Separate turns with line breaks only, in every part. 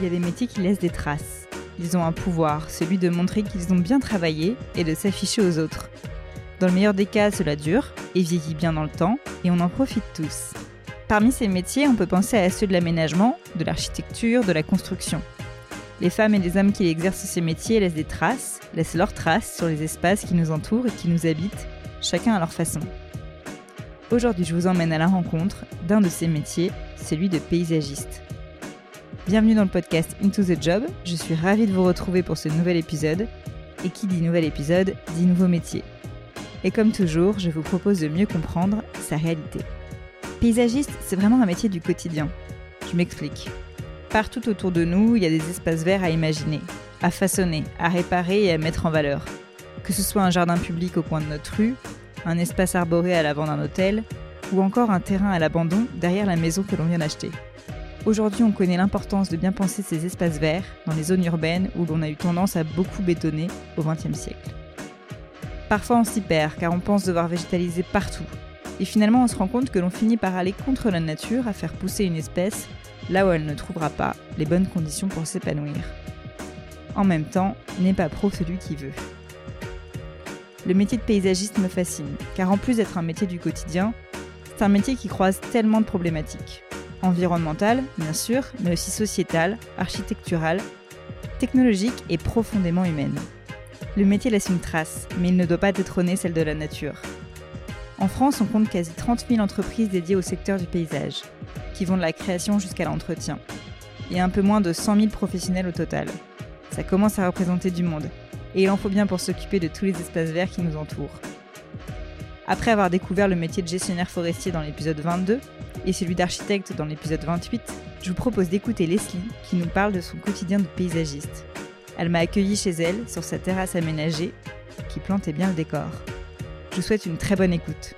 il y a des métiers qui laissent des traces. Ils ont un pouvoir, celui de montrer qu'ils ont bien travaillé et de s'afficher aux autres. Dans le meilleur des cas, cela dure et vieillit bien dans le temps, et on en profite tous. Parmi ces métiers, on peut penser à ceux de l'aménagement, de l'architecture, de la construction. Les femmes et les hommes qui exercent ces métiers laissent des traces, laissent leurs traces sur les espaces qui nous entourent et qui nous habitent, chacun à leur façon. Aujourd'hui, je vous emmène à la rencontre d'un de ces métiers, celui de paysagiste. Bienvenue dans le podcast Into the Job, je suis ravie de vous retrouver pour ce nouvel épisode. Et qui dit nouvel épisode dit nouveau métier. Et comme toujours, je vous propose de mieux comprendre sa réalité. Paysagiste, c'est vraiment un métier du quotidien. Je m'explique. Partout autour de nous, il y a des espaces verts à imaginer, à façonner, à réparer et à mettre en valeur. Que ce soit un jardin public au coin de notre rue, un espace arboré à l'avant d'un hôtel, ou encore un terrain à l'abandon derrière la maison que l'on vient d'acheter. Aujourd'hui, on connaît l'importance de bien penser ces espaces verts dans les zones urbaines où l'on a eu tendance à beaucoup bétonner au XXe siècle. Parfois, on s'y perd car on pense devoir végétaliser partout. Et finalement, on se rend compte que l'on finit par aller contre la nature à faire pousser une espèce là où elle ne trouvera pas les bonnes conditions pour s'épanouir. En même temps, n'est pas pro celui qui veut. Le métier de paysagiste me fascine, car en plus d'être un métier du quotidien, c'est un métier qui croise tellement de problématiques. Environnementales, bien sûr, mais aussi sociétales, architecturales, technologiques et profondément humaines. Le métier laisse une trace, mais il ne doit pas détrôner celle de la nature. En France, on compte quasi 30 000 entreprises dédiées au secteur du paysage, qui vont de la création jusqu'à l'entretien, et un peu moins de 100 000 professionnels au total. Ça commence à représenter du monde, et il en faut bien pour s'occuper de tous les espaces verts qui nous entourent. Après avoir découvert le métier de gestionnaire forestier dans l'épisode 22 et celui d'architecte dans l'épisode 28, je vous propose d'écouter Leslie qui nous parle de son quotidien de paysagiste. Elle m'a accueilli chez elle sur sa terrasse aménagée qui plantait bien le décor. Je vous souhaite une très bonne écoute.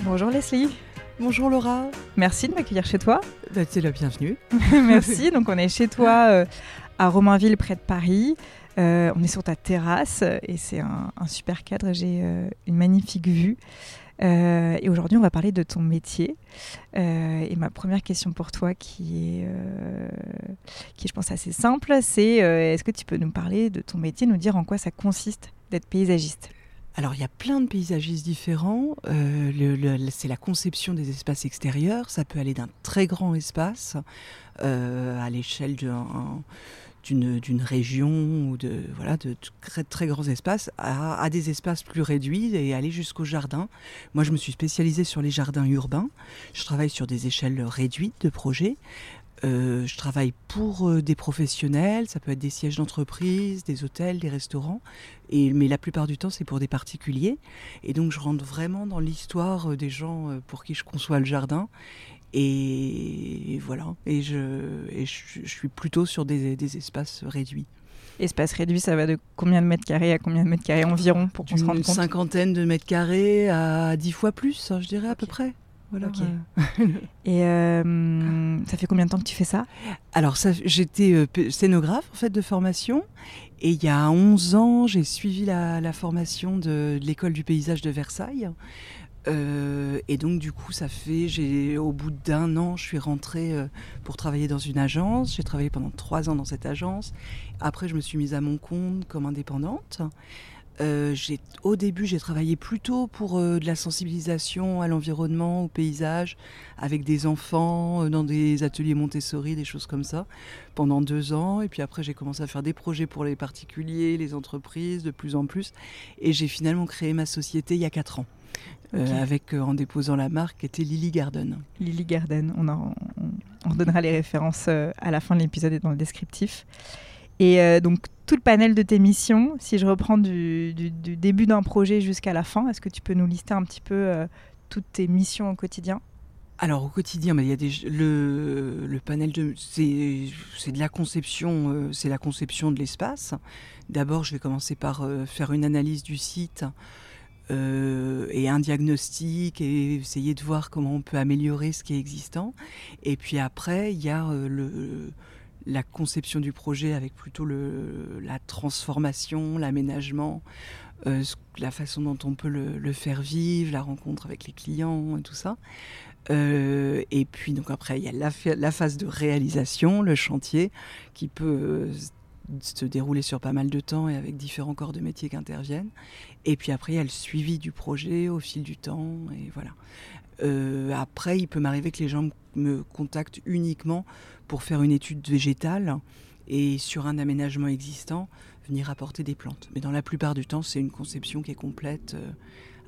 Bonjour Leslie.
Bonjour Laura.
Merci de m'accueillir chez toi.
Bah, c'est la bienvenue.
Merci. Donc on est chez toi euh, à Romainville près de Paris. Euh, on est sur ta terrasse et c'est un, super cadre. J'ai euh, une magnifique vue. et aujourd'hui, on va parler de ton métier. et ma première question pour toi, qui est, qui je pense, assez simple, c'est est-ce que tu peux nous parler de ton métier, nous dire en quoi ça consiste d'être paysagiste?
Alors il y a plein de paysagistes différents. Euh, c'est la conception des espaces extérieurs. Ça peut aller d'un très grand espace euh, à l'échelle d'une région ou de voilà de très, très grands espaces à, des espaces plus réduits et aller jusqu'au jardin. Moi, je me suis spécialisée sur les jardins urbains. Je travaille sur des échelles réduites de projets. Euh, je travaille pour euh, des professionnels, ça peut être des sièges d'entreprise, des hôtels, des restaurants, et, mais la plupart du temps c'est pour des particuliers. Et donc je rentre vraiment dans l'histoire euh, des gens pour qui je conçois le jardin. Et, voilà, et, je, je, suis plutôt sur des, des espaces réduits.
Espace réduit, ça va de combien de mètres carrés à combien de mètres carrés environ pour qu'on se rende compte?
Une cinquantaine de mètres carrés à dix fois plus, je dirais à peu près.
Voilà. et euh, ça fait combien de temps que tu fais ça?
Alors, j'étais euh, scénographe en fait de formation. Et il y a 11 ans, j'ai suivi la, formation de, l'école du paysage de Versailles. Euh, et donc, du coup, ça fait, j'ai, au bout d'un an, je suis rentrée pour travailler dans une agence. J'ai travaillé pendant trois ans dans cette agence. Après, je me suis mise à mon compte comme indépendante. Euh, au début, j'ai travaillé plutôt pour euh, de la sensibilisation à l'environnement, au paysage, avec des enfants, euh, dans des ateliers Montessori, des choses comme ça, pendant deux ans. Et puis après, j'ai commencé à faire des projets pour les particuliers, les entreprises, de plus en plus. Et j'ai finalement créé ma société il y a quatre ans. Avec en déposant la marque qui était Lily Garden.
Lily Garden, on, en, on, donnera les références à la fin de l'épisode et dans le descriptif. Et euh, donc, tout le panel de tes missions, si je reprends du, début d'un projet jusqu'à la fin, est-ce que tu peux nous lister un petit peu euh, toutes tes missions au quotidien?
Alors au quotidien, il y a des, le, panel de c'est de la conception, euh, c'est la conception de l'espace. D'abord, je vais commencer par faire une analyse du site un diagnostic et essayer de voir comment on peut améliorer ce qui est existant. Et puis après, il y a le la conception du projet avec plutôt le, la transformation, l'aménagement, la façon dont on peut le, faire vivre, la rencontre avec les clients et tout ça. et puis donc après, il y a la, la, phase de réalisation, le chantier, qui peut se dérouler sur pas mal de temps et avec différents corps de métier qui interviennent. Et puis après, il y a le suivi du projet au fil du temps. Et voilà. Euh, après, il peut m'arriver que les gens me contactent uniquement pour faire une étude végétale et sur un aménagement existant, venir apporter des plantes. Mais dans la plupart du temps, c'est une conception qui est complète euh,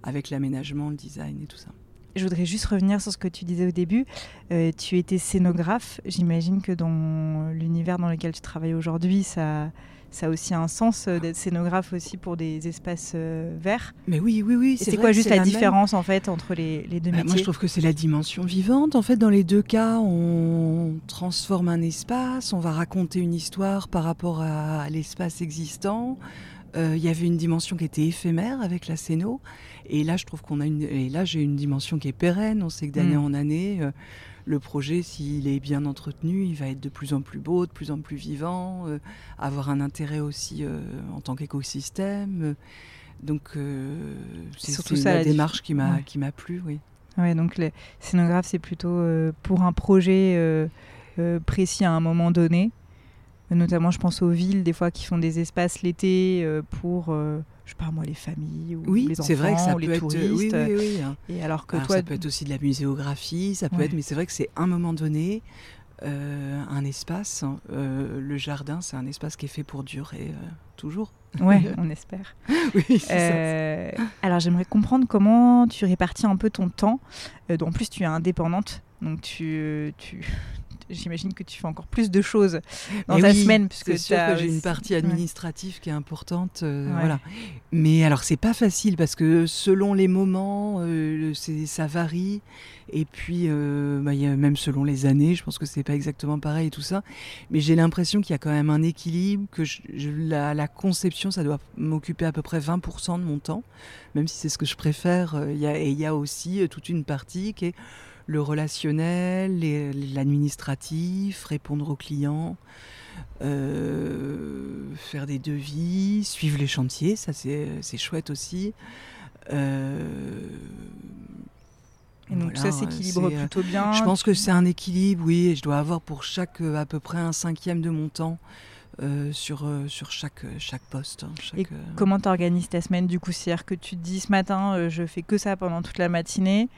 avec l'aménagement, le design et tout ça.
Je voudrais juste revenir sur ce que tu disais au début. Euh, tu étais scénographe. J'imagine que dans l'univers dans lequel tu travailles aujourd'hui, ça, ça a aussi un sens euh, d'être scénographe aussi pour des espaces euh, verts.
Mais oui, oui, oui.
C'est quoi juste la, différence en fait entre les, les deux bah, métiers
Moi, je trouve que c'est la dimension vivante. En fait, dans les deux cas, on transforme un espace, on va raconter une histoire par rapport à l'espace existant. Il y avait une dimension qui était éphémère avec la scéno. Et là, je trouve qu'on a une, et là, j'ai une dimension qui est pérenne. On sait que d'année mm. en année, euh, le projet, s'il est bien entretenu, il va être de plus en plus beau, de plus en plus vivant, euh, avoir un intérêt aussi euh, en tant qu'écosystème. Donc, c'est surtout ça la démarche qui m'a qui m'a plu, oui.
Ouais, donc les scénographes, c'est plutôt pour un projet précis à un moment donné. Notamment, je pense aux villes, des fois, qui font des espaces l'été pour je sais pas moi, les familles ou
oui,
les
enfants vrai que ça
ou les
peut
touristes.
Être, oui, oui, oui,
hein. Et alors que toi,
ça peut être aussi de la muséographie, ça peut être, mais c'est vrai que c'est un moment donné. Euh, un espace, hein. euh, le jardin, c'est un espace qui est fait pour durer euh, toujours.
Ouais, on espère.
oui, ça.
Alors j'aimerais comprendre comment tu répartis un peu ton temps. en plus, tu es indépendante, donc tu, tu, j'imagine que tu fais encore plus de choses dans ta semaine.
C'est sûr que j'ai une partie administrative qui est importante. Euh, voilà. Mais alors, c'est pas facile parce que selon les moments, euh, ça varie. Et puis, euh, bah, même selon les années, je pense que c'est pas exactement pareil et tout ça. Mais j'ai l'impression qu'il y a quand même un équilibre, que la, conception, ça doit m'occuper à peu près 20% de mon temps, même si c'est ce que je préfère. Il y a, et il y a aussi toute une partie qui est le relationnel, l'administratif, répondre aux clients, euh, faire des devis, suivre les chantiers, ça c'est chouette aussi.
Euh, et donc ça s'équilibre euh, plutôt bien.
Je pense que c'est un équilibre, oui. Et je dois avoir pour chaque à peu près un cinquième de mon temps sur, sur chaque, chaque poste. Hein,
et comment tu organises ta semaine du coup? C'est-à-dire que tu te dis ce matin, je fais que ça pendant toute la matinée.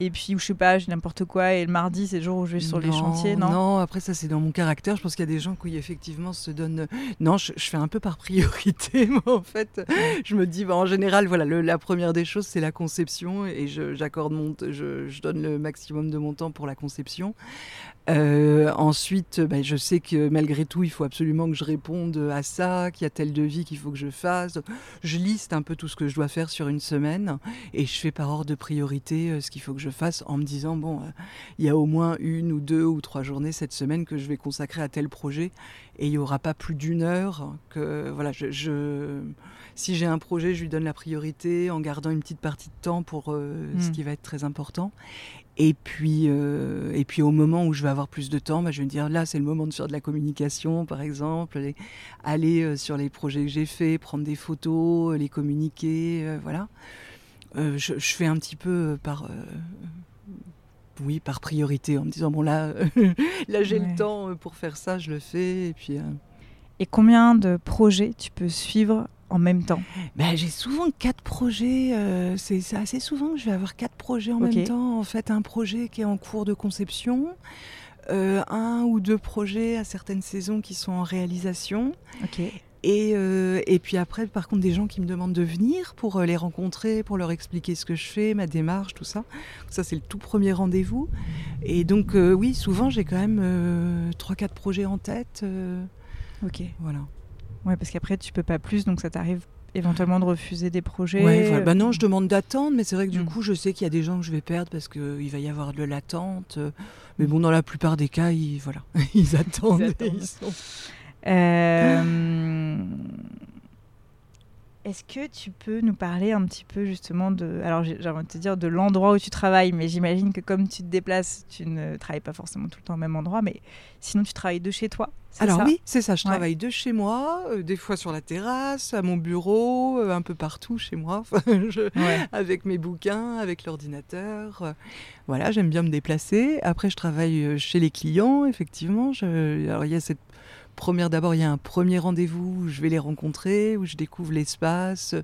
Et puis, je sais pas, j'ai n'importe quoi. Et le mardi, c'est le jour où je vais sur les chantiers, non?
Non, après, ça, c'est dans mon caractère. Je pense qu'il y a des gens qui, effectivement, se donnent. Non, je, fais un peu par priorité, moi, en fait. Je me dis, bah, en général, voilà, la première des choses, c'est la conception. Et j'accorde mon. Je, je, donne le maximum de mon temps pour la conception. Euh, ensuite, bah, je sais que malgré tout, il faut absolument que je réponde à ça, qu'il y a tel devis qu'il faut que je fasse. Je liste un peu tout ce que je dois faire sur une semaine et je fais par ordre de priorité euh, ce qu'il faut que je fasse en me disant bon, euh, il y a au moins une ou deux ou trois journées cette semaine que je vais consacrer à tel projet et il n'y aura pas plus d'une heure que voilà, je, si j'ai un projet, je lui donne la priorité en gardant une petite partie de temps pour ce hmm. qui va être très important. Et puis, euh, et puis au moment où je vais avoir plus de temps, bah, je vais me dire là, c'est le moment de faire de la communication, par exemple, aller, euh, sur les projets que j'ai faits, prendre des photos, les communiquer, euh, voilà. Je, fais un petit peu par, oui, par priorité, en me disant bon là, là j'ai le temps pour faire ça, je le fais, et puis.
Et combien de projets tu peux suivre en même temps
ben, J'ai souvent quatre projets. Euh, c'est assez souvent que je vais avoir quatre projets en même temps. En fait, un projet qui est en cours de conception, euh, un ou deux projets à certaines saisons qui sont en réalisation. Et, euh, et, puis après, par contre, des gens qui me demandent de venir pour les rencontrer, pour leur expliquer ce que je fais, ma démarche, tout ça. Ça, c'est le tout premier rendez-vous. Et donc, oui, souvent, j'ai quand même trois, quatre projets en tête.
ok.
Voilà.
Ouais, parce qu'après, tu peux pas plus, donc ça t'arrive éventuellement de refuser des projets.
Ouais, bah non, je demande d'attendre, mais c'est vrai que du hmm. coup, je sais qu'il y a des gens que je vais perdre parce qu'il va y avoir de l'attente. Mais bon, dans la plupart des cas, ils, voilà, ils attendent.
Euh, est-ce que tu peux nous parler un petit peu justement de, alors j'ai envie de te dire de l'endroit où tu travailles, mais j'imagine que comme tu te déplaces, tu ne travailles pas forcément tout le temps au même endroit, mais sinon tu travailles de chez toi
Alors oui, c'est ça. Je travaille de chez moi, euh, des fois sur la terrasse, à mon bureau, euh, un peu partout chez moi, avec mes bouquins, avec l'ordinateur. voilà, j'aime bien me déplacer. Après, je travaille chez les clients, effectivement. Alors il y a cette première, d'abord, il y a un premier rendez-vous où je vais les rencontrer, où je découvre l'espace,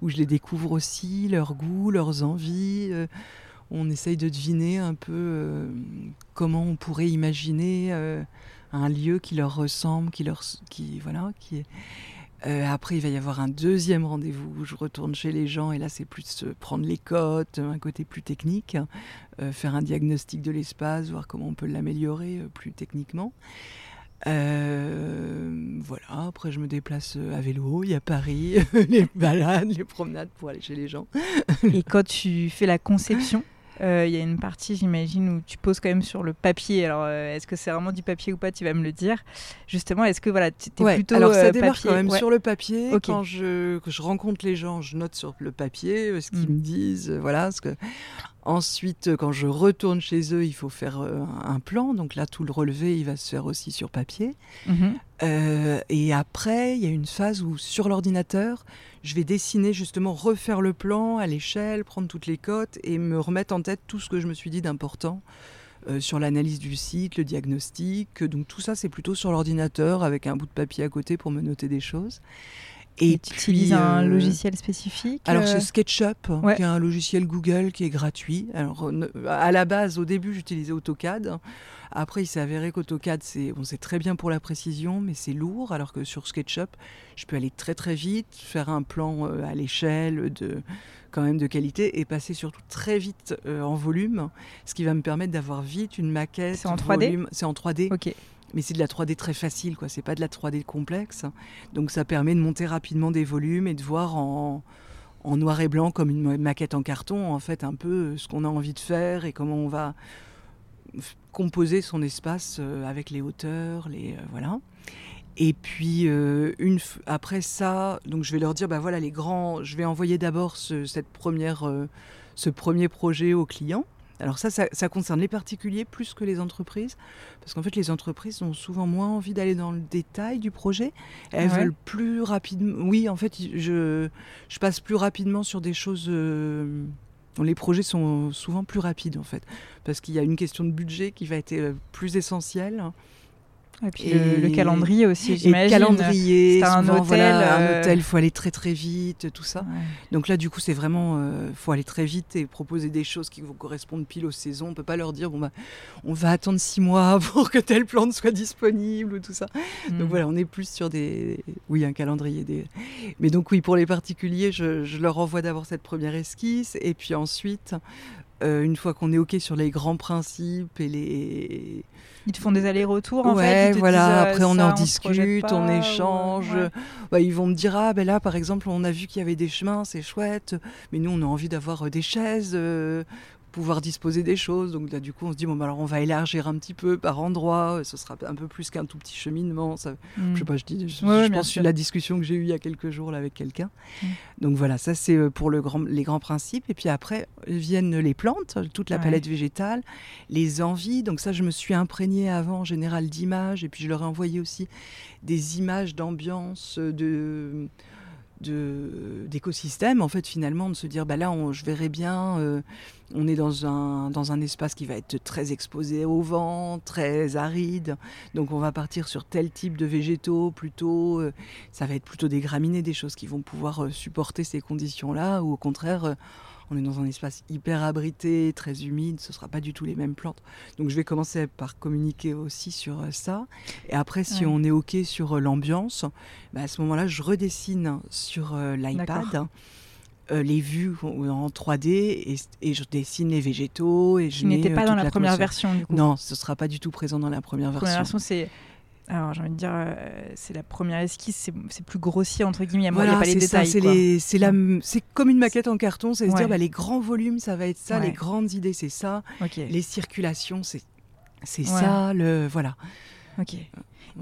où je les découvre aussi, leurs goûts, leurs envies. Euh, on essaye de deviner un peu euh, comment on pourrait imaginer euh, un lieu qui leur ressemble, qui leur, qui voilà, qui après, il va y avoir un deuxième rendez-vous où je retourne chez les gens et là, c'est plus prendre les cotes, un côté plus technique, faire un diagnostic de l'espace, voir comment on peut l'améliorer plus techniquement. Euh, voilà, après je me déplace euh, à vélo, il y a Paris, les balades, les promenades pour aller chez les gens.
Et quand tu fais la conception, euh, il y a une partie, j'imagine, où tu poses quand même sur le papier. Alors, est-ce que c'est vraiment du papier ou pas Tu vas me le dire. Justement, est-ce que voilà, tu es plutôt
Alors, ça
démarre
quand même sur le papier. Quand je, je rencontre les gens, je note sur le papier ce qu'ils mm. me disent. voilà, ce que Ensuite, quand je retourne chez eux, il faut faire euh, un plan. Donc là, tout le relevé, il va se faire aussi sur papier. Mhm. Euh, et après, il y a une phase où, sur l'ordinateur, je vais dessiner justement, refaire le plan à l'échelle, prendre toutes les cotes et me remettre en tête tout ce que je me suis dit d'important. Euh, sur l'analyse du site, le diagnostic. Donc tout ça, c'est plutôt sur l'ordinateur avec un bout de papier à côté pour me noter des choses.
Et, tu utilises un euh, logiciel spécifique
Alors c'est euh SketchUp, qui est un logiciel Google qui est gratuit. Alors à la base, au début, j'utilisais AutoCAD. Après, il s'est avéré qu'AutoCAD, c'est bon, très bien pour la précision, mais c'est lourd. Alors que sur SketchUp, je peux aller très très vite, faire un plan euh, à l'échelle de quand même de qualité et passer surtout très vite en volume, ce qui va me permettre d'avoir vite une maquette.
C'est en 3D
C'est en 3D.
Ok
mais c'est de la 3D très facile, quoi. C'est pas de la 3D complexe. Donc ça permet de monter rapidement des volumes et de voir en, noir et blanc comme une maquette en carton, en fait, un peu ce qu'on a envie de faire et comment on va composer son espace euh, avec les hauteurs, les euh, voilà. Et puis euh, une après ça, donc je vais leur dire bah voilà les grands, je vais envoyer d'abord ce, cette première ce premier projet aux clients alors ça, ça, concerne les particuliers plus que les entreprises, parce qu'en fait les entreprises ont souvent moins envie d'aller dans le détail du projet. Elles veulent plus rapidement. Oui, en fait, je, je passe plus rapidement sur des choses. Euh, les projets sont souvent plus rapides en fait, parce qu'il y a une question de budget qui va être euh, plus essentielle.
Et puis le, calendrier aussi, j'imagine.
Le calendrier, un hôtel. un euh, hôtel, il faut aller très très vite, tout ça. Donc là, du coup, c'est vraiment, il euh, faut aller très vite et proposer des choses qui vous correspondent pile aux saisons. On peut pas leur dire, bon bah, on va attendre six mois pour que telle plante soit disponible ou tout ça. Donc hmm. voilà, on est plus sur des, oui, un calendrier. Des... Mais donc oui, pour les particuliers, je, je leur envoie d'abord cette première esquisse et puis ensuite, euh, une fois qu'on est OK sur les grands principes et les.
Ils te font des allers-retours en
fait. voilà. Euh, Après, on en discute, on, échange. Bah, ils vont me dire ah ben là, par exemple, on a vu qu'il y avait des chemins, c'est chouette. Mais nous, on a envie d'avoir euh, des chaises pouvoir disposer des choses. Donc là, du coup, on se dit, bon, bah, alors on va élargir un petit peu par endroit, ce sera un peu plus qu'un tout petit cheminement. Ça, Je sais pas, je dis, je, pense que la discussion que j'ai eue il y a quelques jours là, avec quelqu'un. Mm. Donc voilà, ça c'est euh, pour le grand, les grands principes. Et puis après viennent les plantes, toute la palette végétale, les envies. Donc ça, je me suis imprégnée avant en général d'images, et puis je leur ai envoyé aussi des images d'ambiance, de d'écosystème en fait finalement de se dire bah là je verrais bien euh, on est dans un, dans un espace qui va être très exposé au vent, très aride. Donc on va partir sur tel type de végétaux plutôt. Euh, ça va être plutôt des graminées, des choses qui vont pouvoir euh, supporter ces conditions-là. Ou au contraire, on est dans un espace hyper abrité, très humide. Ce ne sera pas du tout les mêmes plantes. Donc je vais commencer par communiquer aussi sur ça. Et après, si on est OK sur l'ambiance, bah, à ce moment-là, je redessine sur l'iPad. Euh, les vues en 3D et, je dessine les végétaux. Et je
n'étais pas
euh,
dans la, première version du coup.
Non, ce sera pas du tout présent dans la première version. La
première version, c'est alors j'ai envie de dire, euh, c'est la première esquisse, c'est plus grossier entre guillemets. Il n'y a pas les détails.
C'est comme une maquette en carton, c'est à dire bah, les grands volumes, ça va être ça, les grandes idées, c'est ça, les circulations, c'est ça, le voilà.
Ok.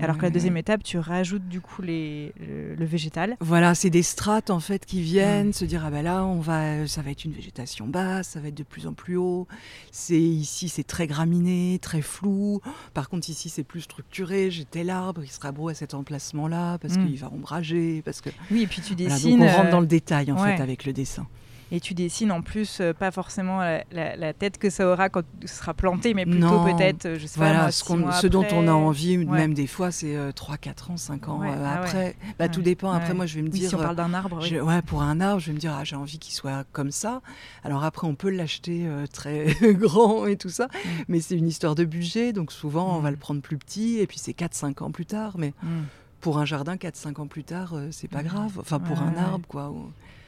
Alors que la deuxième étape, tu rajoutes du coup les, le, végétal.
Voilà, c'est des strates en fait qui viennent se dire ah ben là on va, ça va être une végétation basse, ça va être de plus en plus haut. C'est ici c'est très graminé, très flou. Par contre ici c'est plus structuré. J'ai tel arbre qui sera beau à cet emplacement là parce mm. qu'il va ombrager, parce que.
Oui et puis tu dessines.
donc on rentre dans le détail en fait avec le dessin.
Et tu dessines en plus euh, pas forcément la, tête que ça aura quand ce sera planté, mais plutôt peut-être, euh, je sais
voilà,
pas,
ce, ce dont on a envie, même des fois, c'est 3, 4 ans, 5 ans ah après. Bah, tout dépend. Après, moi, je vais me dire.
Si on parle d'un arbre,
ouais, pour un arbre, je vais me dire, ah, j'ai envie qu'il soit comme ça. Alors après, on peut l'acheter euh, très grand et tout ça, mm. mais c'est une histoire de budget, donc souvent, on va mm. le prendre plus petit, et puis c'est 4-5 ans plus tard. Mais mm. pour un jardin, 4-5 ans plus tard, c'est pas grave. Enfin, pour un arbre, quoi.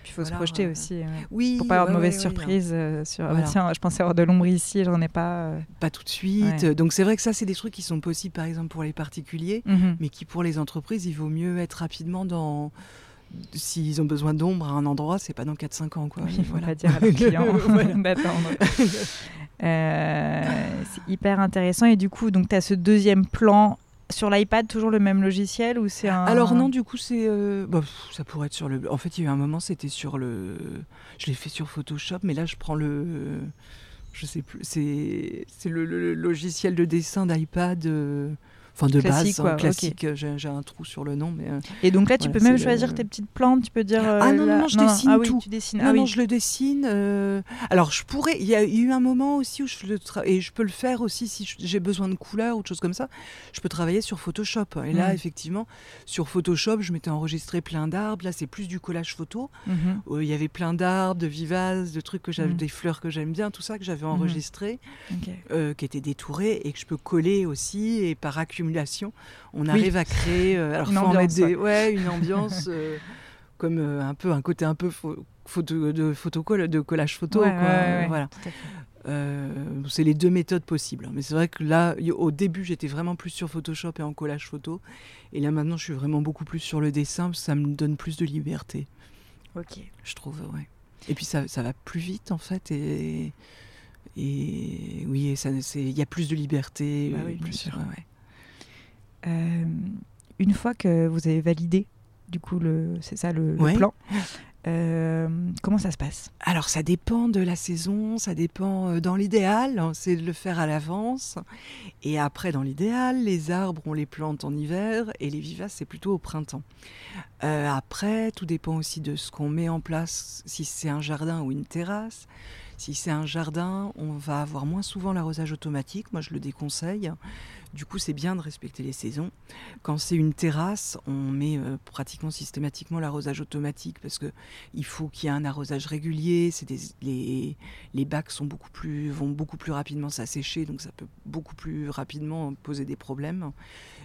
Puis il faut se projeter
euh,
aussi.
Oui.
Pour pas avoir de mauvaises surprises. Euh, sur... Ah tiens, je pensais avoir de l'ombre ici, j'en ai pas. Euh.
Pas tout de suite. Donc c'est vrai que ça, c'est des trucs qui sont possibles, par exemple, pour les particuliers, mhm. mais qui pour les entreprises, il vaut mieux être rapidement dans s'ils ont besoin d'ombre à un endroit, c'est pas dans 4-5 ans. Quoi.
Oui, il faut pas dire à leurs clients d'attendre. c'est hyper intéressant. Et du coup, tu as ce deuxième plan sur l'iPad, toujours le même logiciel ou c'est un...
Alors non, du coup, c'est... Euh, bah, ça pourrait être sur le... En fait, il y a eu un moment, c'était sur le... Je l'ai fait sur Photoshop, mais là, je prends le... Je sais plus. C'est le, logiciel de dessin d'iPad. Euh, Enfin, de
classique,
base, hein, classique. J'ai un trou sur le nom. Mais, euh,
et donc là, tu peux même choisir tes petites plantes. Tu peux dire.
Euh, ah non, non, je dessine
ah,
tout.
Oui, tu dessines.
Non,
ah,
non, je le dessine. Euh, alors, je pourrais. Il y a eu un moment aussi où je le et je peux le faire aussi si j'ai besoin de couleurs ou de choses comme ça. Je peux travailler sur Photoshop. Et là, mm. effectivement, sur Photoshop, je m'étais enregistré plein d'arbres. Là, c'est plus du collage photo. Mm-hmm. Il y avait plein d'arbres, de vivaces, de trucs que j'avais, mm. des fleurs que j'aime bien, tout ça que j'avais enregistré, qui étaient détourés et que je peux coller aussi et par accumulation on arrive à créer euh, alors
une ambiance,
ouais. une ambiance euh, comme euh, un peu un côté un peu photo, de de collage photo voilà. c'est les deux méthodes possibles mais c'est vrai que là au début j'étais vraiment plus sur Photoshop et en collage photo. Et là maintenant je suis vraiment beaucoup plus sur le dessin ça me donne plus de liberté.
Ok.
Je trouve ouais. Et puis ça, ça va plus vite en fait et et oui il y a plus de liberté
bah oui, bien sûr. Euh, une fois que vous avez validé, du coup, c'est ça le, plan, euh, comment ça se passe?
Alors ça dépend de la saison, ça dépend euh, dans l'idéal, hein, c'est de le faire à l'avance. Et après dans l'idéal, les arbres on les plante en hiver et les vivaces c'est plutôt au printemps. après tout dépend aussi de ce qu'on met en place, si c'est un jardin ou une terrasse. Si c'est un jardin, on va avoir moins souvent l'arrosage automatique, moi je le déconseille. Du coup, c'est bien de respecter les saisons. Quand c'est une terrasse, on met euh, pratiquement systématiquement l'arrosage automatique parce que il faut qu'il y ait un arrosage régulier. Les, les bacs sont beaucoup plus, vont beaucoup plus rapidement s'assécher, donc ça peut beaucoup plus rapidement poser des problèmes.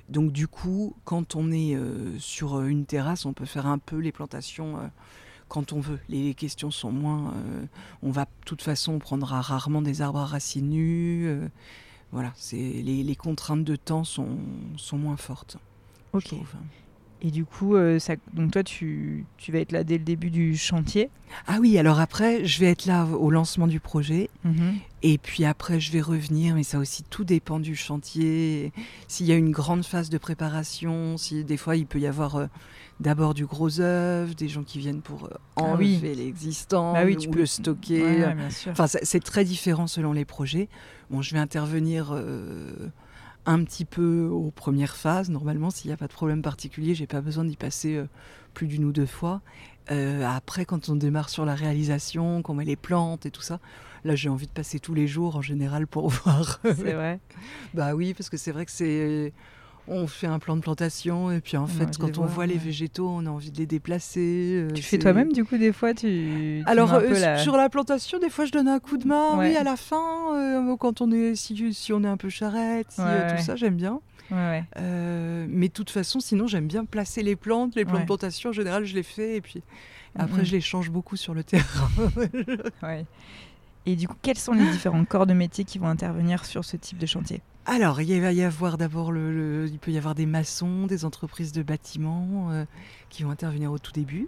Donc du coup, quand on est euh, sur une terrasse, on peut faire un peu les plantations. Euh, quand on veut. Les questions sont moins. on va, de toute façon, on prendra rarement des arbres à racines nues voilà, c'est les, contraintes de temps sont, sont moins fortes.
Ok. Et du coup, euh, ça, donc toi, tu, tu, vas être là dès le début du chantier
Ah oui, alors après, je vais être là au lancement du projet. Mhm. Et puis après, je vais revenir, mais ça aussi, tout dépend du chantier. S'il y a une grande phase de préparation, si des fois, il peut y avoir euh, d'abord du gros œuf, des gens qui viennent pour euh, ah enlever l'existant, bah oui, tu peux le stocker. enfin, c'est très différent selon les projets. Bon, je vais intervenir un petit peu aux premières phases. Normalement, s'il n'y a pas de problème particulier, j'ai pas besoin d'y passer euh, plus d'une ou deux fois. Euh, après, quand on démarre sur la réalisation, qu'on met les plantes et tout ça, là, j'ai envie de passer tous les jours en général pour voir.
C'est vrai.
bah oui, parce que c'est vrai que c'est on fait un plan de plantation et puis en fait quand on voit les végétaux on a envie de les déplacer
euh, tu fais toi-même du coup des fois tu,
alors euh, sur la plantation des fois je donne un coup de main oui à la fin euh, quand on est si, si, on est un peu charrette tout ça j'aime bien. Mais de toute façon sinon j'aime bien placer les plantes. Les plans de plantation en général je les fais et puis après je les change beaucoup sur le terrain.
Et du coup quels sont les différents corps de métier qui vont intervenir sur ce type de chantier?
Alors, il va y avoir d'abord il peut y avoir des maçons, des entreprises de bâtiments euh, qui vont intervenir au tout début.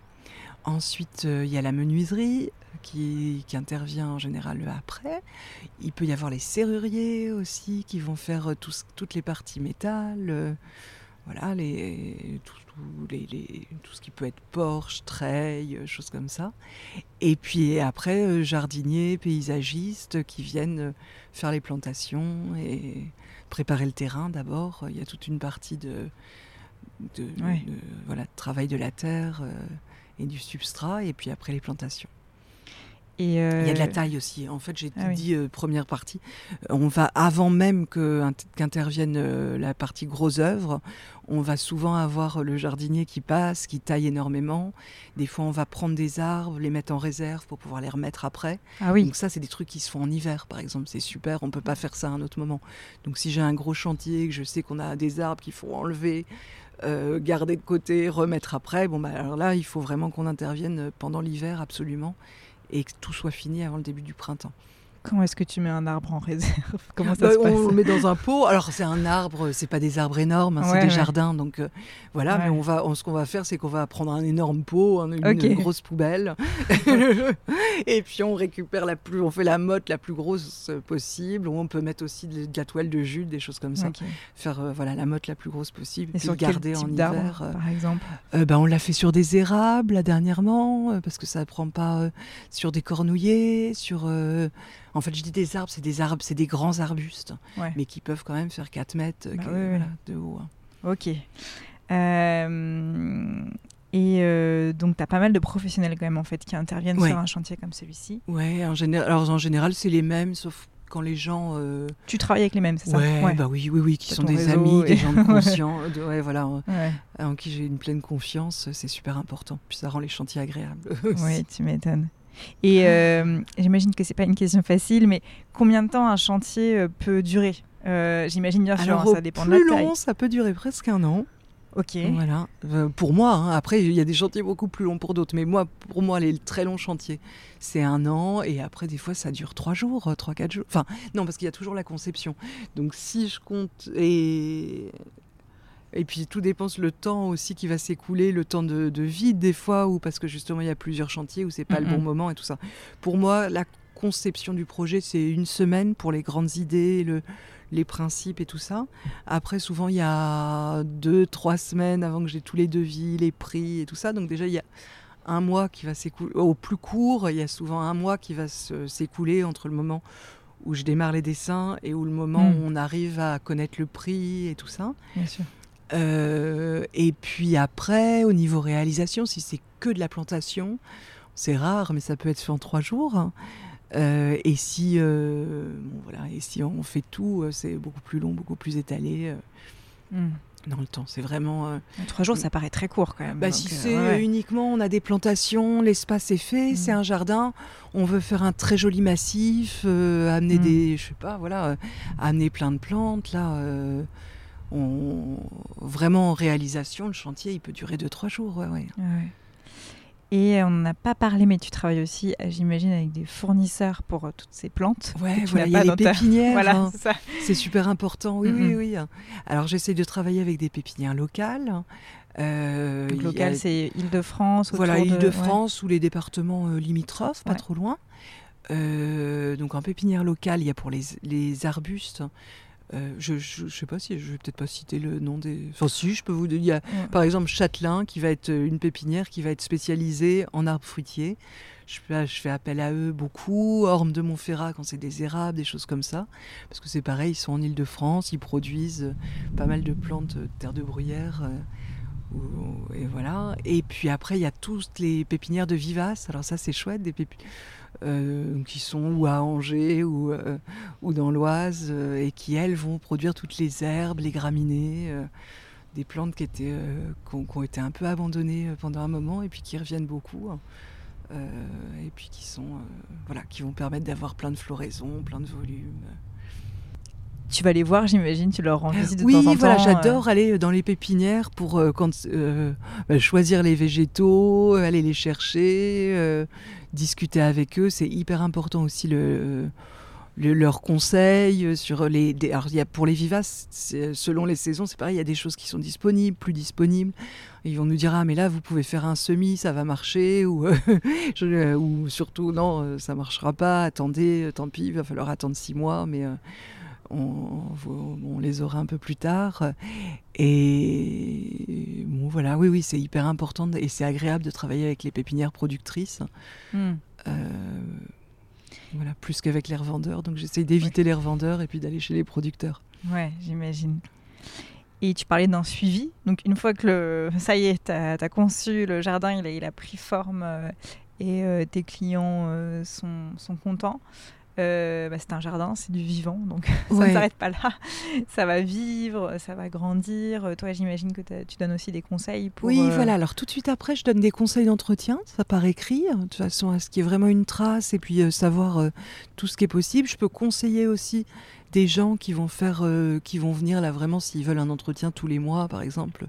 Ensuite, euh, il y a la menuiserie qui, intervient en général après. Il peut y avoir les serruriers aussi qui vont faire tous- toutes les parties métal. euh, voilà, tout, tout- ce qui peut être porche, treille, euh, choses comme ça. Et puis après, euh, jardiniers, paysagistes qui viennent euh, faire les plantations et préparer le terrain d'abord. Il y a toute une partie de, de,
Ouais.
de- voilà, de travail de la terre euh, et du substrat, et puis après les plantations.
Et
Il y a de la
euh,
taille aussi. En fait, j'ai
ah oui.
dit euh, première partie. On va avant même qu'intervienne euh, la partie gros œuvre, on va souvent avoir le jardinier qui passe, qui taille énormément. Des fois, on va prendre des arbres, les mettre en réserve pour pouvoir les remettre après.
Ah oui.
Donc ça, c'est des trucs qui se font en hiver, par exemple. C'est super. On peut pas faire ça à un autre moment. Donc si j'ai un gros chantier, que je sais qu'on a des arbres qu'il faut enlever. euh, garder de côté, remettre après. Bon, bah, alors là, il faut vraiment qu'on intervienne pendant l'hiver, absolument, et que tout soit fini avant le début du printemps.
Comment est-ce que tu mets un arbre en réserve? Comment ça
Bah,
se
on
passe
le met dans un pot. Alors c'est un arbre, c'est pas des arbres énormes, hein,
Ouais,
c'est des
ouais.
jardins. Donc euh, voilà,
Ouais.
mais on va, on- ce qu'on va faire, c'est qu'on va prendre un énorme pot, un- une, grosse poubelle, et puis on récupère la plus, on fait la motte la plus grosse possible. Ou on peut mettre aussi de, de la toile de jute, des choses comme ça, faire euh, voilà la motte la plus grosse possible,
Et
puis
sur
le
quel
garder en
type
hiver. euh.
par exemple?
Euh, ben, on l'a fait sur des érables là, dernièrement, euh, parce que ça ne prend pas euh, sur des cornouillers, sur. euh, En fait, je dis des arbres, c'est des arbres, c'est des grands arbustes,
Ouais.
mais qui peuvent quand même faire 4 mètres
Bah
que-
ouais, ouais.
voilà, de haut. hein.
Ok. Euh, Et euh, donc, tu as pas mal de professionnels quand même, en fait, qui interviennent
Ouais.
sur un chantier comme celui-ci.
Ouais, en général, alors en général, c'est les mêmes, sauf quand les gens. euh,
Tu travailles avec les mêmes, c'est
ouais,
ça
bah oui, oui, oui, qui sont des amis,
et-
des gens de
Ouais.
de- ouais, voilà,
Ouais,
en qui j'ai une pleine confiance, c'est super important. Puis ça rend les chantiers agréables. aussi.
ouais, tu m'étonnes. Et euh, j'imagine que c'est pas une question facile, mais combien de temps un chantier euh, peut durer? Euh, J'imagine bien sûr,
Alors,
hein, ça dépend de
plus
la taille.
long, ça peut durer presque un an.
Ok.
Voilà. Euh, pour moi, hein. après, il y a des chantiers beaucoup plus longs pour d'autres, mais moi, pour moi, les très longs chantiers, c'est un an, et après, des fois, ça dure trois jours, trois, quatre jours. Enfin, non, parce qu'il y a toujours la conception. Donc, si je compte et et puis tout dépense le temps aussi qui va s'écouler, le temps de, de vide des fois, ou parce que justement il y a plusieurs chantiers où c'est pas le bon moment et tout ça. Pour moi, la conception du projet, c'est une semaine pour les grandes idées, le, les principes et tout ça. Après, souvent, il y a deux, trois semaines avant que j'ai tous les devis, les prix et tout ça. Donc déjà, il y a un mois qui va s'écouler. Au plus court, il y a souvent un mois qui va s'écouler entre le moment où je démarre les dessins et où le moment
Mm.
où on arrive à connaître le prix et tout ça.
Bien sûr.
Euh, et puis après, au niveau réalisation, si c'est que de la plantation, c'est rare, mais ça peut être fait en trois jours. Euh, et si, euh, bon, voilà, et si on fait tout, c'est beaucoup plus long, beaucoup plus étalé
Hmm.
dans le temps. C'est vraiment.
Trois jours, ça paraît très court quand même.
bah,
donc,
si c'est
ouais,
uniquement, on a des plantations, l'espace est fait,
Mm.
c'est un jardin, on veut faire un très joli massif, amener
Mm.
des, je sais pas, voilà, amener plein de plantes, là, on, vraiment en réalisation, le chantier, il peut durer 2-3 jours, ouais.
Et on n'a pas parlé, mais tu travailles aussi, j'imagine, avec des fournisseurs pour euh, toutes ces plantes.
Ouais, voilà, il y a les pépinières,
Voilà,
hein,
c'est ça.
c'est super important, oui, oui, oui. Alors j'essaie de travailler avec des pépinières locales. euh,
Donc,
a-
local, c'est Île-de-France.
Voilà,
de-
Île-de-France ou les départements euh, limitrophes, pas
Ouais.
trop loin. Euh, donc en pépinière locale, il y a pour les, les arbustes. Euh, je, je sais pas si je vais peut-être pas citer le nom des. Enfin si, je peux vous dire. Il y a
Ouais.
par exemple Châtelain qui va être euh, une pépinière qui va être spécialisée en arbres fruitiers. Je fais, je fais appel à eux beaucoup. Orme de Montferrat quand c'est des érables, des choses comme ça. Parce que c'est pareil, ils sont en Île-de-France, ils produisent euh, pas mal de plantes de terre de bruyère. euh, et voilà. Et puis après, il y a toutes les pépinières de vivaces. Alors ça, c'est chouette, des pépi- euh, qui sont ou à Angers ou, euh, ou dans l'Oise euh, et qui, elles, vont produire toutes les herbes, les graminées, des plantes qui, étaient, qui ont, été un peu abandonnées pendant un moment et puis qui reviennent beaucoup. hein. Et puis qui sont voilà qui vont permettre d'avoir plein de floraisons, plein de volumes.
Tu vas les voir, j'imagine, tu leur rends visite de
oui,
temps en
voilà,
temps. euh.
j'adore aller dans les pépinières pour euh, quand, euh, bah, choisir les végétaux, euh, aller les chercher, euh, discuter avec eux. C'est hyper important aussi le, leurs conseils sur les. alors, il y a pour les vivaces, selon les saisons, c'est pareil, il y a des choses qui sont disponibles, plus disponibles. Ils vont nous dire ah mais là vous pouvez faire un semi, ça va marcher ou ou surtout non ça marchera pas. Attendez, tant pis, il va falloir attendre six mois, mais on, les aura un peu plus tard. Et bon, voilà, oui, oui, c'est hyper important et c'est agréable de travailler avec les pépinières productrices. Hmm. Euh, voilà, plus qu'avec les revendeurs. Donc j'essaye d'éviter les revendeurs et puis d'aller chez les producteurs.
Ouais, j'imagine. Et tu parlais d'un suivi. Donc une fois que le, ça y est, tu as, conçu le jardin, il a, il a pris forme euh, et euh, tes clients sont, sont, contents. Euh, bah, c'est un jardin, c'est du vivant, donc ça ne s'arrête pas là. Ça va vivre, ça va grandir. Toi, j'imagine que tu donnes aussi des conseils pour.
Oui, euh, voilà. Alors tout de suite après, je donne des conseils d'entretien, ça par écrit, de toute façon à ce qui est vraiment une trace et puis euh, savoir tout ce qui est possible. Je peux conseiller aussi des gens qui vont faire, qui vont venir là vraiment s'ils veulent un entretien tous les mois, par exemple,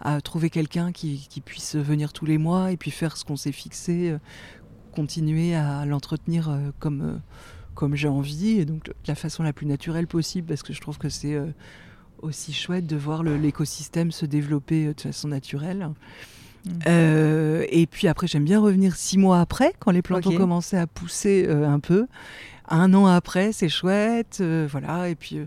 à trouver quelqu'un qui, qui, puisse venir tous les mois et puis faire ce qu'on s'est fixé, continuer à l'entretenir comme comme j'ai envie, et donc de la façon la plus naturelle possible, parce que je trouve que c'est euh, aussi chouette de voir l'écosystème se développer euh, de façon naturelle. Mmh. Euh, et puis après, j'aime bien revenir six mois après, quand les plantes ont commencé à pousser un peu. Un an après, c'est chouette, voilà. Et puis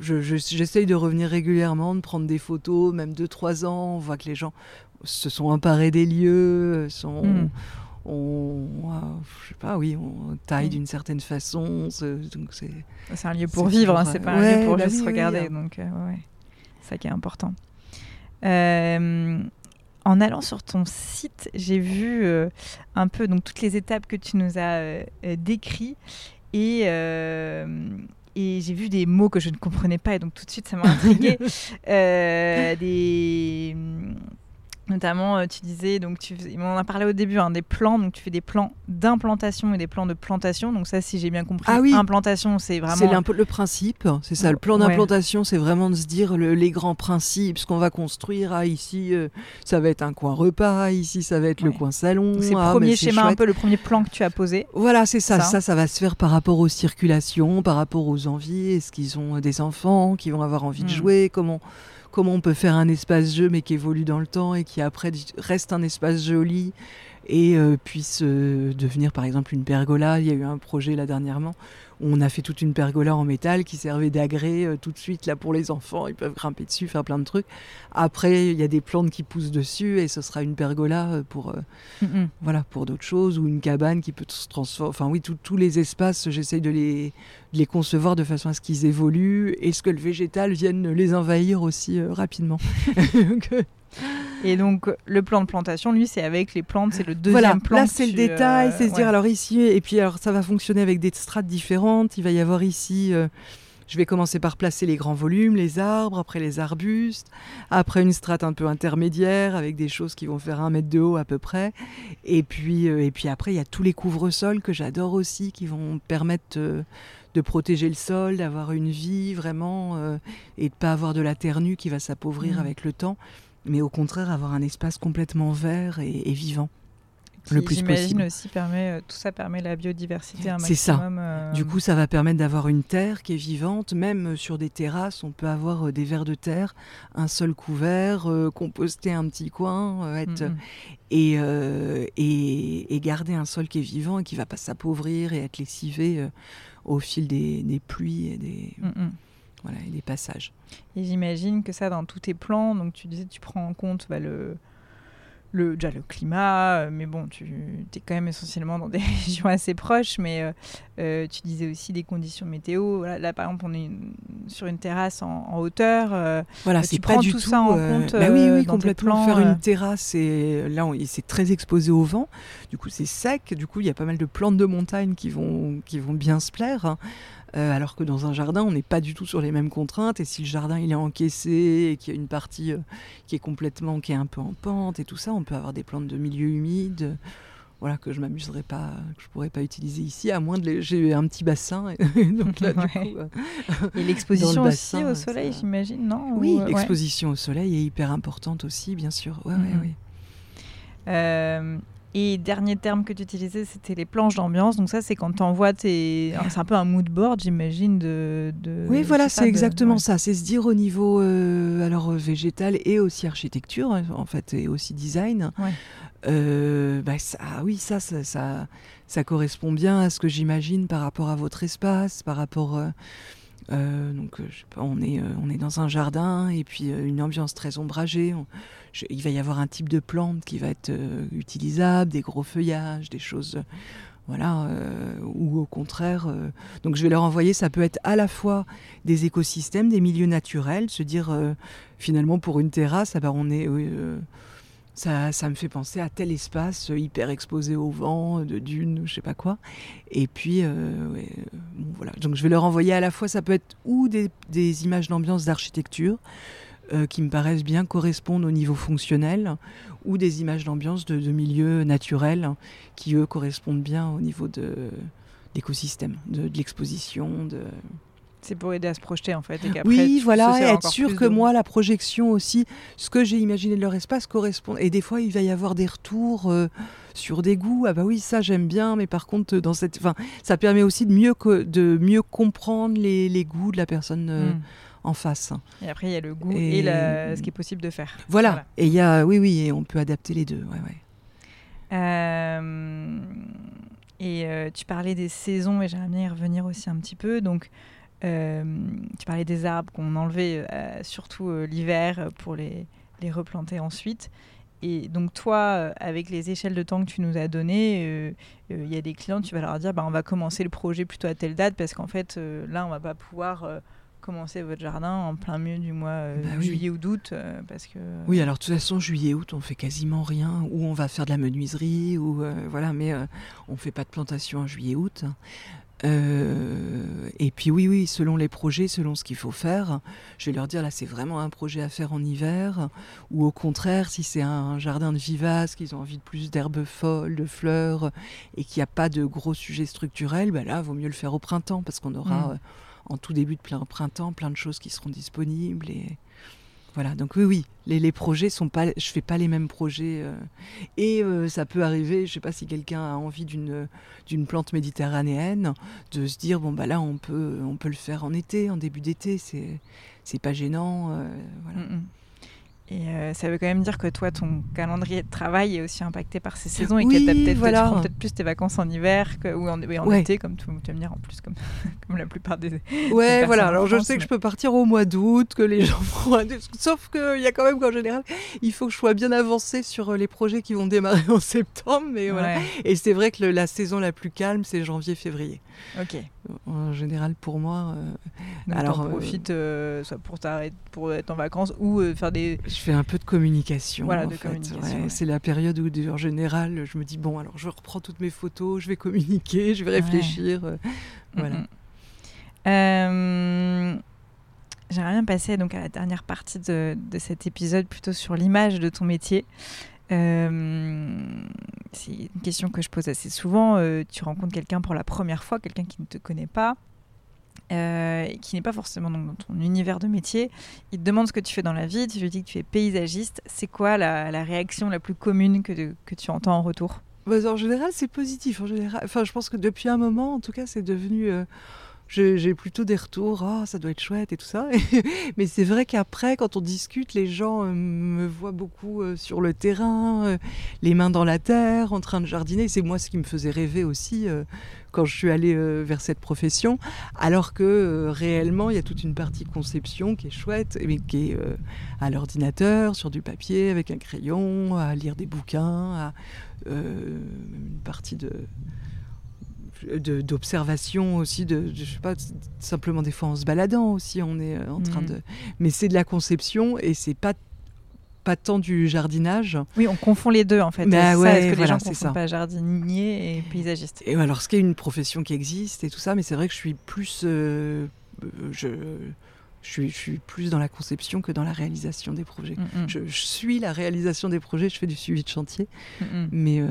j'essaye de revenir régulièrement, de prendre des photos, même deux, trois ans. On voit que les gens se sont emparés des lieux, sont, mmh on, je sais pas, oui, on taille d'une certaine façon. C'est.
Un lieu pour vivre, hein, c'est pas un lieu pour bah juste regarder. Donc, euh, ouais, c'est ça qui est important. Euh, en allant sur ton site, j'ai vu euh, un peu donc toutes les étapes que tu nous as décrites et et j'ai vu des mots que je ne comprenais pas et donc tout de suite ça m'a intrigué. des Notamment, euh, tu disais, donc tu, on en a parlé au début, hein, des plans, donc tu fais des plans d'implantation et des plans de plantation. Donc ça, si j'ai bien compris,
ah oui.
implantation, c'est vraiment...
C'est le principe, c'est ça. Le plan d'implantation, c'est vraiment de se dire les grands principes, ce qu'on va construire. Ah, ici, euh, ça va être un coin repas, ici, ça va être le coin salon.
C'est le
ah,
premier schéma, un peu le premier plan que tu as posé.
Voilà, c'est ça. ça. ça. va se faire par rapport aux circulations, par rapport aux envies. Est-ce qu'ils ont des enfants qui vont avoir envie de hmm. jouer Comment comment on peut faire un espace jeu mais qui évolue dans le temps et qui après reste un espace joli et euh, puisse euh, devenir par exemple une pergola. Il y a eu un projet là dernièrement on a fait toute une pergola en métal qui servait d'agré euh, tout de suite là pour les enfants. Ils peuvent grimper dessus, faire plein de trucs. Après, il y a des plantes qui poussent dessus et ce sera une pergola pour euh, voilà pour d'autres choses ou une cabane qui peut se transformer. Enfin oui, tous les espaces, j'essaye de les, les concevoir de façon à ce qu'ils évoluent et ce que le végétal vienne les envahir aussi rapidement.
Et donc, le plan de plantation, lui, c'est avec les plantes, c'est le deuxième plan.
Là, c'est le détail, c'est se dire, alors ici, et puis alors ça va fonctionner avec des strates différentes. Il va y avoir ici, euh, je vais commencer par placer les grands volumes, les arbres, après les arbustes, après une strate un peu intermédiaire avec des choses qui vont faire un mètre de haut à peu près. Et puis, euh, et puis après, il y a tous les couvre-sols que j'adore aussi, qui vont permettre. Euh, de protéger le sol, d'avoir une vie vraiment et de pas avoir de la terre nue qui va s'appauvrir mmh. avec le temps mais au contraire avoir un espace complètement vert et, vivant.
le plus possible. aussi permet, euh, tout ça permet la biodiversité un
C'est ça. Euh, du coup, ça va permettre d'avoir une terre qui est vivante. Même sur des terrasses, on peut avoir euh, des vers de terre, un sol couvert, composter un petit coin, être, et, et, garder un sol qui est vivant et qui va pas s'appauvrir et être lessivé au fil des, pluies et des voilà, et des passages.
Et j'imagine que ça, dans tous tes plans, donc tu disais, tu prends en compte bah, le, le, déjà le climat, euh, mais bon, tu es quand même essentiellement dans des régions assez proches, mais euh, euh, tu disais aussi des conditions météo. Là, par exemple, on est sur une terrasse en, hauteur.
voilà,
c'est
pas du
tout ça en compte.
Bah oui, oui, complètement. Faire une terrasse, et là, c'est très exposé au vent. Du coup, c'est sec. Du coup, il y a pas mal de plantes de montagne qui vont, qui vont bien se plaire. Euh, alors que dans un jardin, on n'est pas du tout sur les mêmes contraintes. Et si le jardin il est encaissé et qu'il y a une partie euh, qui est complètement, qui est un peu en pente et tout ça, on peut avoir des plantes de milieu humide. voilà que je m'amuserais pas, que je pourrais pas utiliser ici, à moins de j'ai un petit bassin. Et, donc là, du coup, euh,
et l'exposition aussi au soleil, j'imagine, non
Oui, l'exposition au soleil est hyper importante aussi, bien sûr. Ouais, ouais,
mhm. Et dernier terme que tu utilisais, c'était les planches d'ambiance. Donc ça, c'est quand tu envoies tes... C'est un peu un mood board, j'imagine, de,
Oui, voilà, c'est exactement ça. C'est se dire au niveau euh, alors végétal et aussi architecture, en fait, et aussi design. Euh, bah, ça, ah oui, ça, ça, ça, ça, correspond bien à ce que j'imagine par rapport à votre espace, par rapport... Euh, donc, je sais pas, on est, on est dans un jardin et puis une ambiance très ombragée il va y avoir un type de plante qui va être euh, utilisable, des gros feuillages, des choses, euh, voilà, euh, ou au contraire. donc je vais leur envoyer, ça peut être à la fois des écosystèmes, des milieux naturels, se dire finalement pour une terrasse, ah ben, on est ça, me fait penser à tel espace hyper exposé au vent, de dunes, je sais pas quoi. Et puis, voilà. Donc je vais leur envoyer à la fois, ça peut être ou des, images d'ambiance d'architecture, euh, qui me paraissent bien correspondre au niveau fonctionnel ou des images d'ambiance de, de milieux naturels qui, eux, correspondent bien au niveau de l'écosystème, de, l'exposition. De...
C'est pour aider à se projeter en fait. Et
oui, voilà, et être sûr que moi, la projection aussi, ce que j'ai imaginé de leur espace correspond. Et des fois, il va y avoir des retours euh, sur des goûts. Ah bah oui, ça j'aime bien, mais par contre, dans cette, enfin, ça permet aussi de mieux, de mieux comprendre les, les goûts de la personne. Euh, hmm en face.
Et après, il y a le goût et, ce qui est possible de faire.
Voilà. Et il y a, oui, oui, et on peut adapter les deux. Ouais, ouais.
Euh, et euh, tu parlais des saisons, et j'aimerais bien y revenir aussi un petit peu. Donc, tu parlais des arbres qu'on enlevait surtout l'hiver pour les, les, replanter ensuite. Et donc toi, avec les échelles de temps que tu nous as données, il y a des clients, tu vas leur dire, bah, on va commencer le projet plutôt à telle date parce qu'en fait, là, on va pas pouvoir commencer votre jardin en plein milieu du mois euh, bah juillet ou d'août euh, parce que
oui alors de toute façon juillet août on fait quasiment rien. Ou on va faire de la menuiserie ou euh, voilà mais on fait pas de plantation en juillet août et puis oui oui selon les projets selon ce qu'il faut faire je vais leur dire là c'est vraiment un projet à faire en hiver ou au contraire si c'est un jardin de vivaces qu'ils ont envie de plus d'herbes folles de fleurs et qu'il n'y a pas de gros sujets structurels bah là vaut mieux le faire au printemps parce qu'on aura mm en tout début de plein printemps, plein de choses qui seront disponibles. Et donc oui, oui, les, les projets sont pas, je fais pas les mêmes projets. Euh, et euh, ça peut arriver, je sais pas si quelqu'un a envie d'une d'une plante méditerranéenne, de se dire bon bah là on peut on peut le faire en été, en début d'été, c'est c'est pas gênant, euh, voilà. Mm, mm.
Et euh, ça veut quand même dire que toi, ton calendrier de travail est aussi impacté par ces saisons et que tu peut-être voilà. peut plus tes vacances en hiver que, ou en, en été, comme tu, vas me dire en plus, comme, comme la plupart des.
Ouais, voilà. Alors je sais que je peux partir au mois d'août, que les gens vont. Sauf qu'il y a quand même qu'en général, il faut que je sois bien avancé sur euh, les projets qui vont démarrer en septembre. Mais voilà. Et c'est vrai que la saison la plus calme, c'est janvier-février.
Ok.
En général, pour moi.
Euh, alors, profite euh, soit pour pour être en vacances ou faire des.
Je fais un peu de communication. Voilà, de communication. C'est la période où, en général, je me dis bon, alors je reprends toutes mes photos, je vais communiquer, je vais réfléchir. voilà.
J'aimerais bien passer donc à la dernière partie de, de cet épisode, plutôt sur l'image de ton métier. Euh, c'est une question que je pose assez souvent. Euh, tu rencontres quelqu'un pour la première fois, quelqu'un qui ne te connaît pas, euh, qui n'est pas forcément dans ton univers de métier. Il te demande ce que tu fais dans la vie, tu lui dis que tu es paysagiste. C'est quoi la, réaction la plus commune que, tu entends en retour?
Bah, En général, c'est positif. En général, enfin, je pense que depuis un moment, en tout cas, c'est devenu j'ai plutôt des retours, ah, ça doit être chouette et tout ça. Mais c'est vrai qu'après, quand on discute, les gens euh, me voient beaucoup euh, sur le terrain, euh, les mains dans la terre, en train de jardiner. C'est moi ce qui me faisait rêver aussi quand je suis allée vers cette profession. Alors que réellement, il y a toute une partie conception qui est chouette, mais qui est à l'ordinateur, sur du papier, avec un crayon, à lire des bouquins, à une partie de d'observation aussi, de, je sais pas, simplement des fois en se baladant aussi, on est euh, en train mm. de. Mais c'est de la conception et c'est pas pas tant du jardinage.
Oui, on confond les deux en fait. Bah ouais, est-ce que les gens confondent ça. pas jardinier et paysagiste
Et alors, ce qui est une profession qui existe et tout ça, mais c'est vrai que je suis plus, euh, je je suis, plus dans la conception que dans la réalisation des projets. Mm, mm. Je, suis la réalisation des projets, je fais du suivi de chantier, mm, mais euh,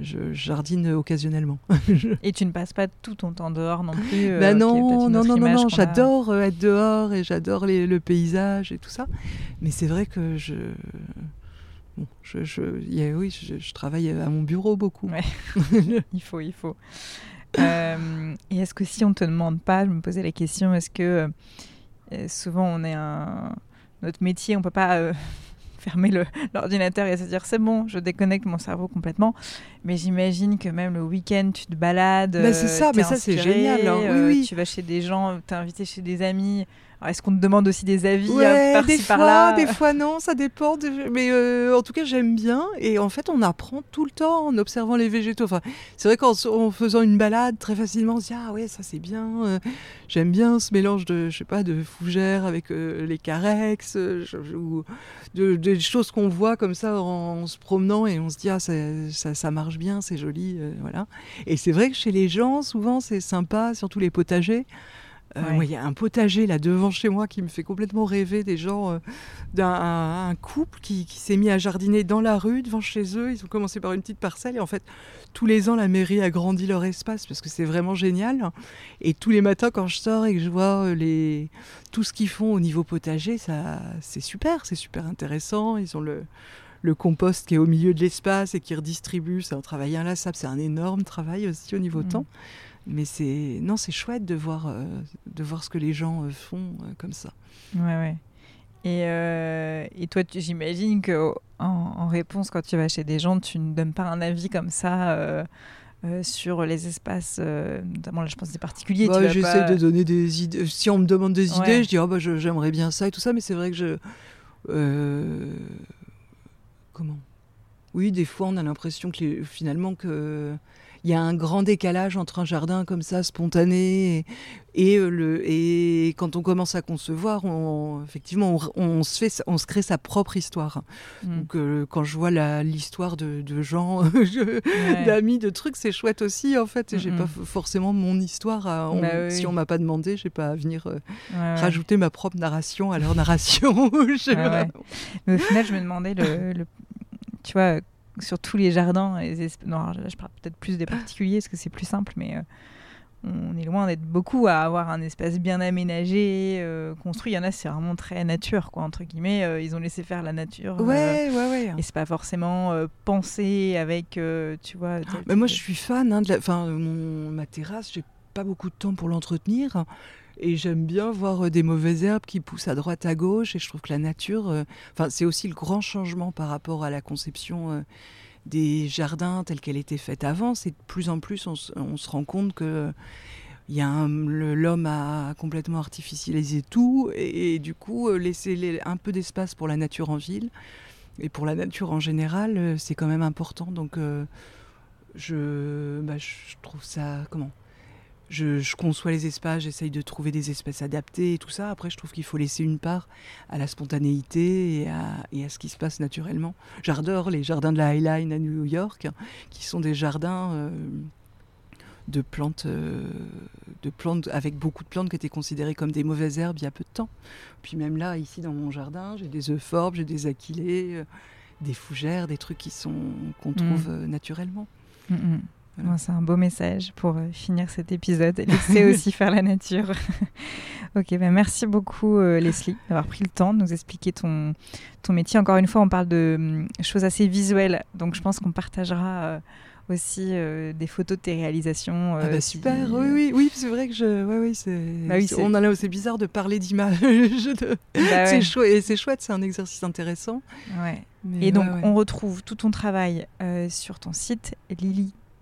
je jardine occasionnellement.
et tu ne passes pas tout ton temps dehors non plus
euh, bah non, non, non, non, non, j'adore euh, être dehors et j'adore le paysage et tout ça. Mais c'est vrai que je bon, je, je, y a- oui, je, travaille à mon bureau beaucoup.
Ouais. il faut, il faut. Euh, et est-ce que si on te demande pas, je me posais la question, est-ce que euh, souvent on est un notre métier, on peut pas euh, fermer l'ordinateur et se dire c'est bon, je déconnecte mon cerveau complètement. Mais j'imagine que même le week-end, tu te balades.
Bah, c'est ça,
t'es
mais ça, c'est génial, hein. Oui,
euh,
oui.
Tu vas chez des gens, t'es invité chez des amis. Est-ce qu'on te demande aussi des avis euh,
Ouais,
par-ci
des
par-là
des fois non, ça dépend. Mais euh, en tout cas, j'aime bien. Et en fait, on apprend tout le temps en observant les végétaux. Enfin, c'est vrai qu'en en faisant une balade, très facilement, on se dit ah ouais, ça c'est bien. euh, j'aime bien ce mélange de, je sais pas, de fougères avec euh, les carex, je- ou de, des choses qu'on voit comme ça en, se promenant et on se dit ah ça, ça, ça marche bien, c'est joli, voilà. Et c'est vrai que chez les gens, souvent, c'est sympa, surtout les potagers. Euh,
Ouais.
Il y a un potager là devant chez moi qui me fait complètement rêver des gens, euh, d'un un, un couple qui, qui s'est mis à jardiner dans la rue devant chez eux. Ils ont commencé par une petite parcelle et en fait, tous les ans, la mairie agrandit leur espace parce que c'est vraiment génial. Et tous les matins, quand je sors et que je vois euh, les... tout ce qu'ils font au niveau potager, ça, c'est super, c'est super intéressant. Ils ont le, le compost qui est au milieu de l'espace et qui redistribue. C'est un travail inlassable, c'est un énorme travail aussi au niveau
Mhm.
temps. Mais c'est non, c'est chouette de voir, euh, de voir ce que les gens euh, font euh, comme ça.
Ouais, ouais. Et, et toi, j'imagine que en, en réponse, quand tu vas chez des gens, tu ne donnes pas un avis comme ça euh, sur les espaces, euh, notamment là, je pense des particuliers.
Bah, J'essaie
pas-
de donner des idées. Si on me demande des
Ouais.
idées, je dis ah bah j'aimerais bien ça et tout ça, mais c'est vrai que je euh, comment? Oui, des fois on a l'impression que les- finalement que il y a un grand décalage entre un jardin comme ça spontané et, et, euh, le et quand on commence à concevoir, on, effectivement on, on se fait on se crée sa propre histoire.
Mm.
Donc euh, quand je vois l'histoire de, de gens,
Ouais.
d'amis, de trucs, c'est chouette aussi en fait. Et j'ai pas forcément mon histoire. À, on-
Bah oui,
Si on m'a pas demandé, j'ai pas à venir euh,
ouais.
rajouter ma propre narration à leur narration. Je-
Ouais, ouais. Mais au final, je me demandais, le, le- tu vois, sur tous les jardins, les non, alors là, je parle peut-être plus des particuliers parce que c'est plus simple, mais euh, on est loin d'être beaucoup à avoir un espace bien aménagé, euh, construit. Il y en a, c'est vraiment très nature, quoi, entre guillemets. euh, ils ont laissé faire la nature.
Ouais, ouais, ouais.
et c'est pas forcément pensé avec, tu vois. tel
Mais moi, je suis fan. hein, de la- Enfin, mon ma terrasse, j'ai pas beaucoup de temps pour l'entretenir. Et j'aime bien voir euh, des mauvaises herbes qui poussent à droite, à gauche. Et je trouve que la nature, euh, c'est aussi le grand changement par rapport à la conception euh, des jardins telle qu'elle était faite avant. C'est de plus en plus, on, on se rend compte que il l'homme a complètement artificialisé tout et, du coup laisser un peu d'espace pour la nature en ville et pour la nature en général, c'est quand même important. Donc je, bah, je trouve ça comment? Je, je conçois les espaces, j'essaye de trouver des espèces adaptées et tout ça. Après, je trouve qu'il faut laisser une part à la spontanéité et à, et à ce qui se passe naturellement. J'adore les jardins de la Highline à New York, hein, qui sont des jardins euh, de plantes, euh, de plantes avec beaucoup de plantes qui étaient considérées comme des mauvaises herbes il y a peu de temps. Puis même là, ici dans mon jardin, j'ai des euphorbes, j'ai des aquilées, euh, des fougères, des trucs qui sont qu'on trouve euh, naturellement.
Mm, mm.
Voilà.
Bon, c'est un beau message pour euh, finir cet épisode. Laissez aussi faire la nature. ok, ben merci beaucoup euh, Leslie d'avoir pris le temps de nous expliquer ton, ton métier. Encore une fois, on parle de hum, choses assez visuelles, donc je pense qu'on partagera euh, aussi euh, des photos de tes réalisations.
Ah bah
si-
super, oui, oui, oui, c'est vrai que je, ouais, oui, c'est,
Bah oui,
c'est- on a, c'est bizarre de parler d'image, de-
Bah ouais,
c'est chouette, et c'est chouette, c'est un exercice intéressant.
ouais.
Mais
Et donc, on retrouve tout ton travail euh, sur ton site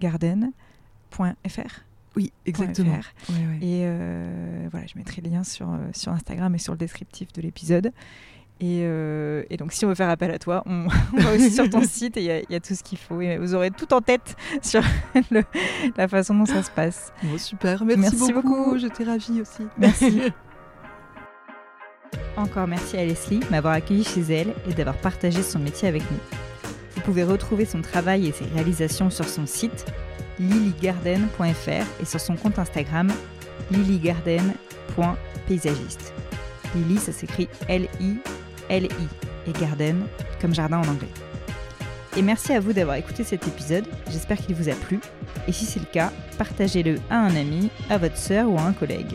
lilygarden.fr.
oui, exactement.
.fr.
Ouais, ouais.
Et euh, voilà, je mettrai le lien sur, euh, sur Instagram et sur le descriptif de l'épisode. Et, euh, et donc, si on veut faire appel à toi, on, on va aussi sur ton site et il y a- il y, a tout ce qu'il faut. Et vous aurez tout en tête sur le- la façon dont ça se passe.
Bon, super, merci,
Merci
beaucoup.
beaucoup.
j'étais ravie aussi.
Merci. Encore merci à Leslie de m'avoir accueilli chez elle et d'avoir partagé son métier avec nous. Vous pouvez retrouver son travail et ses réalisations sur son site lilygarden.fr et sur son compte Instagram lilygarden.paysagiste. Lily, ça s'écrit L-I-L-I et garden comme jardin en anglais. Et merci à vous d'avoir écouté cet épisode, j'espère qu'il vous a plu. Et si c'est le cas, partagez-le à un ami, à votre sœur ou à un collègue.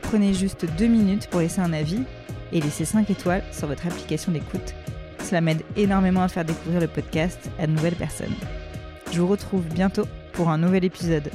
Prenez juste deux minutes pour laisser un avis et laissez 5 étoiles sur votre application d'écoute. Cela m'aide énormément à faire découvrir le podcast à de nouvelles personnes. Je vous retrouve bientôt pour un nouvel épisode.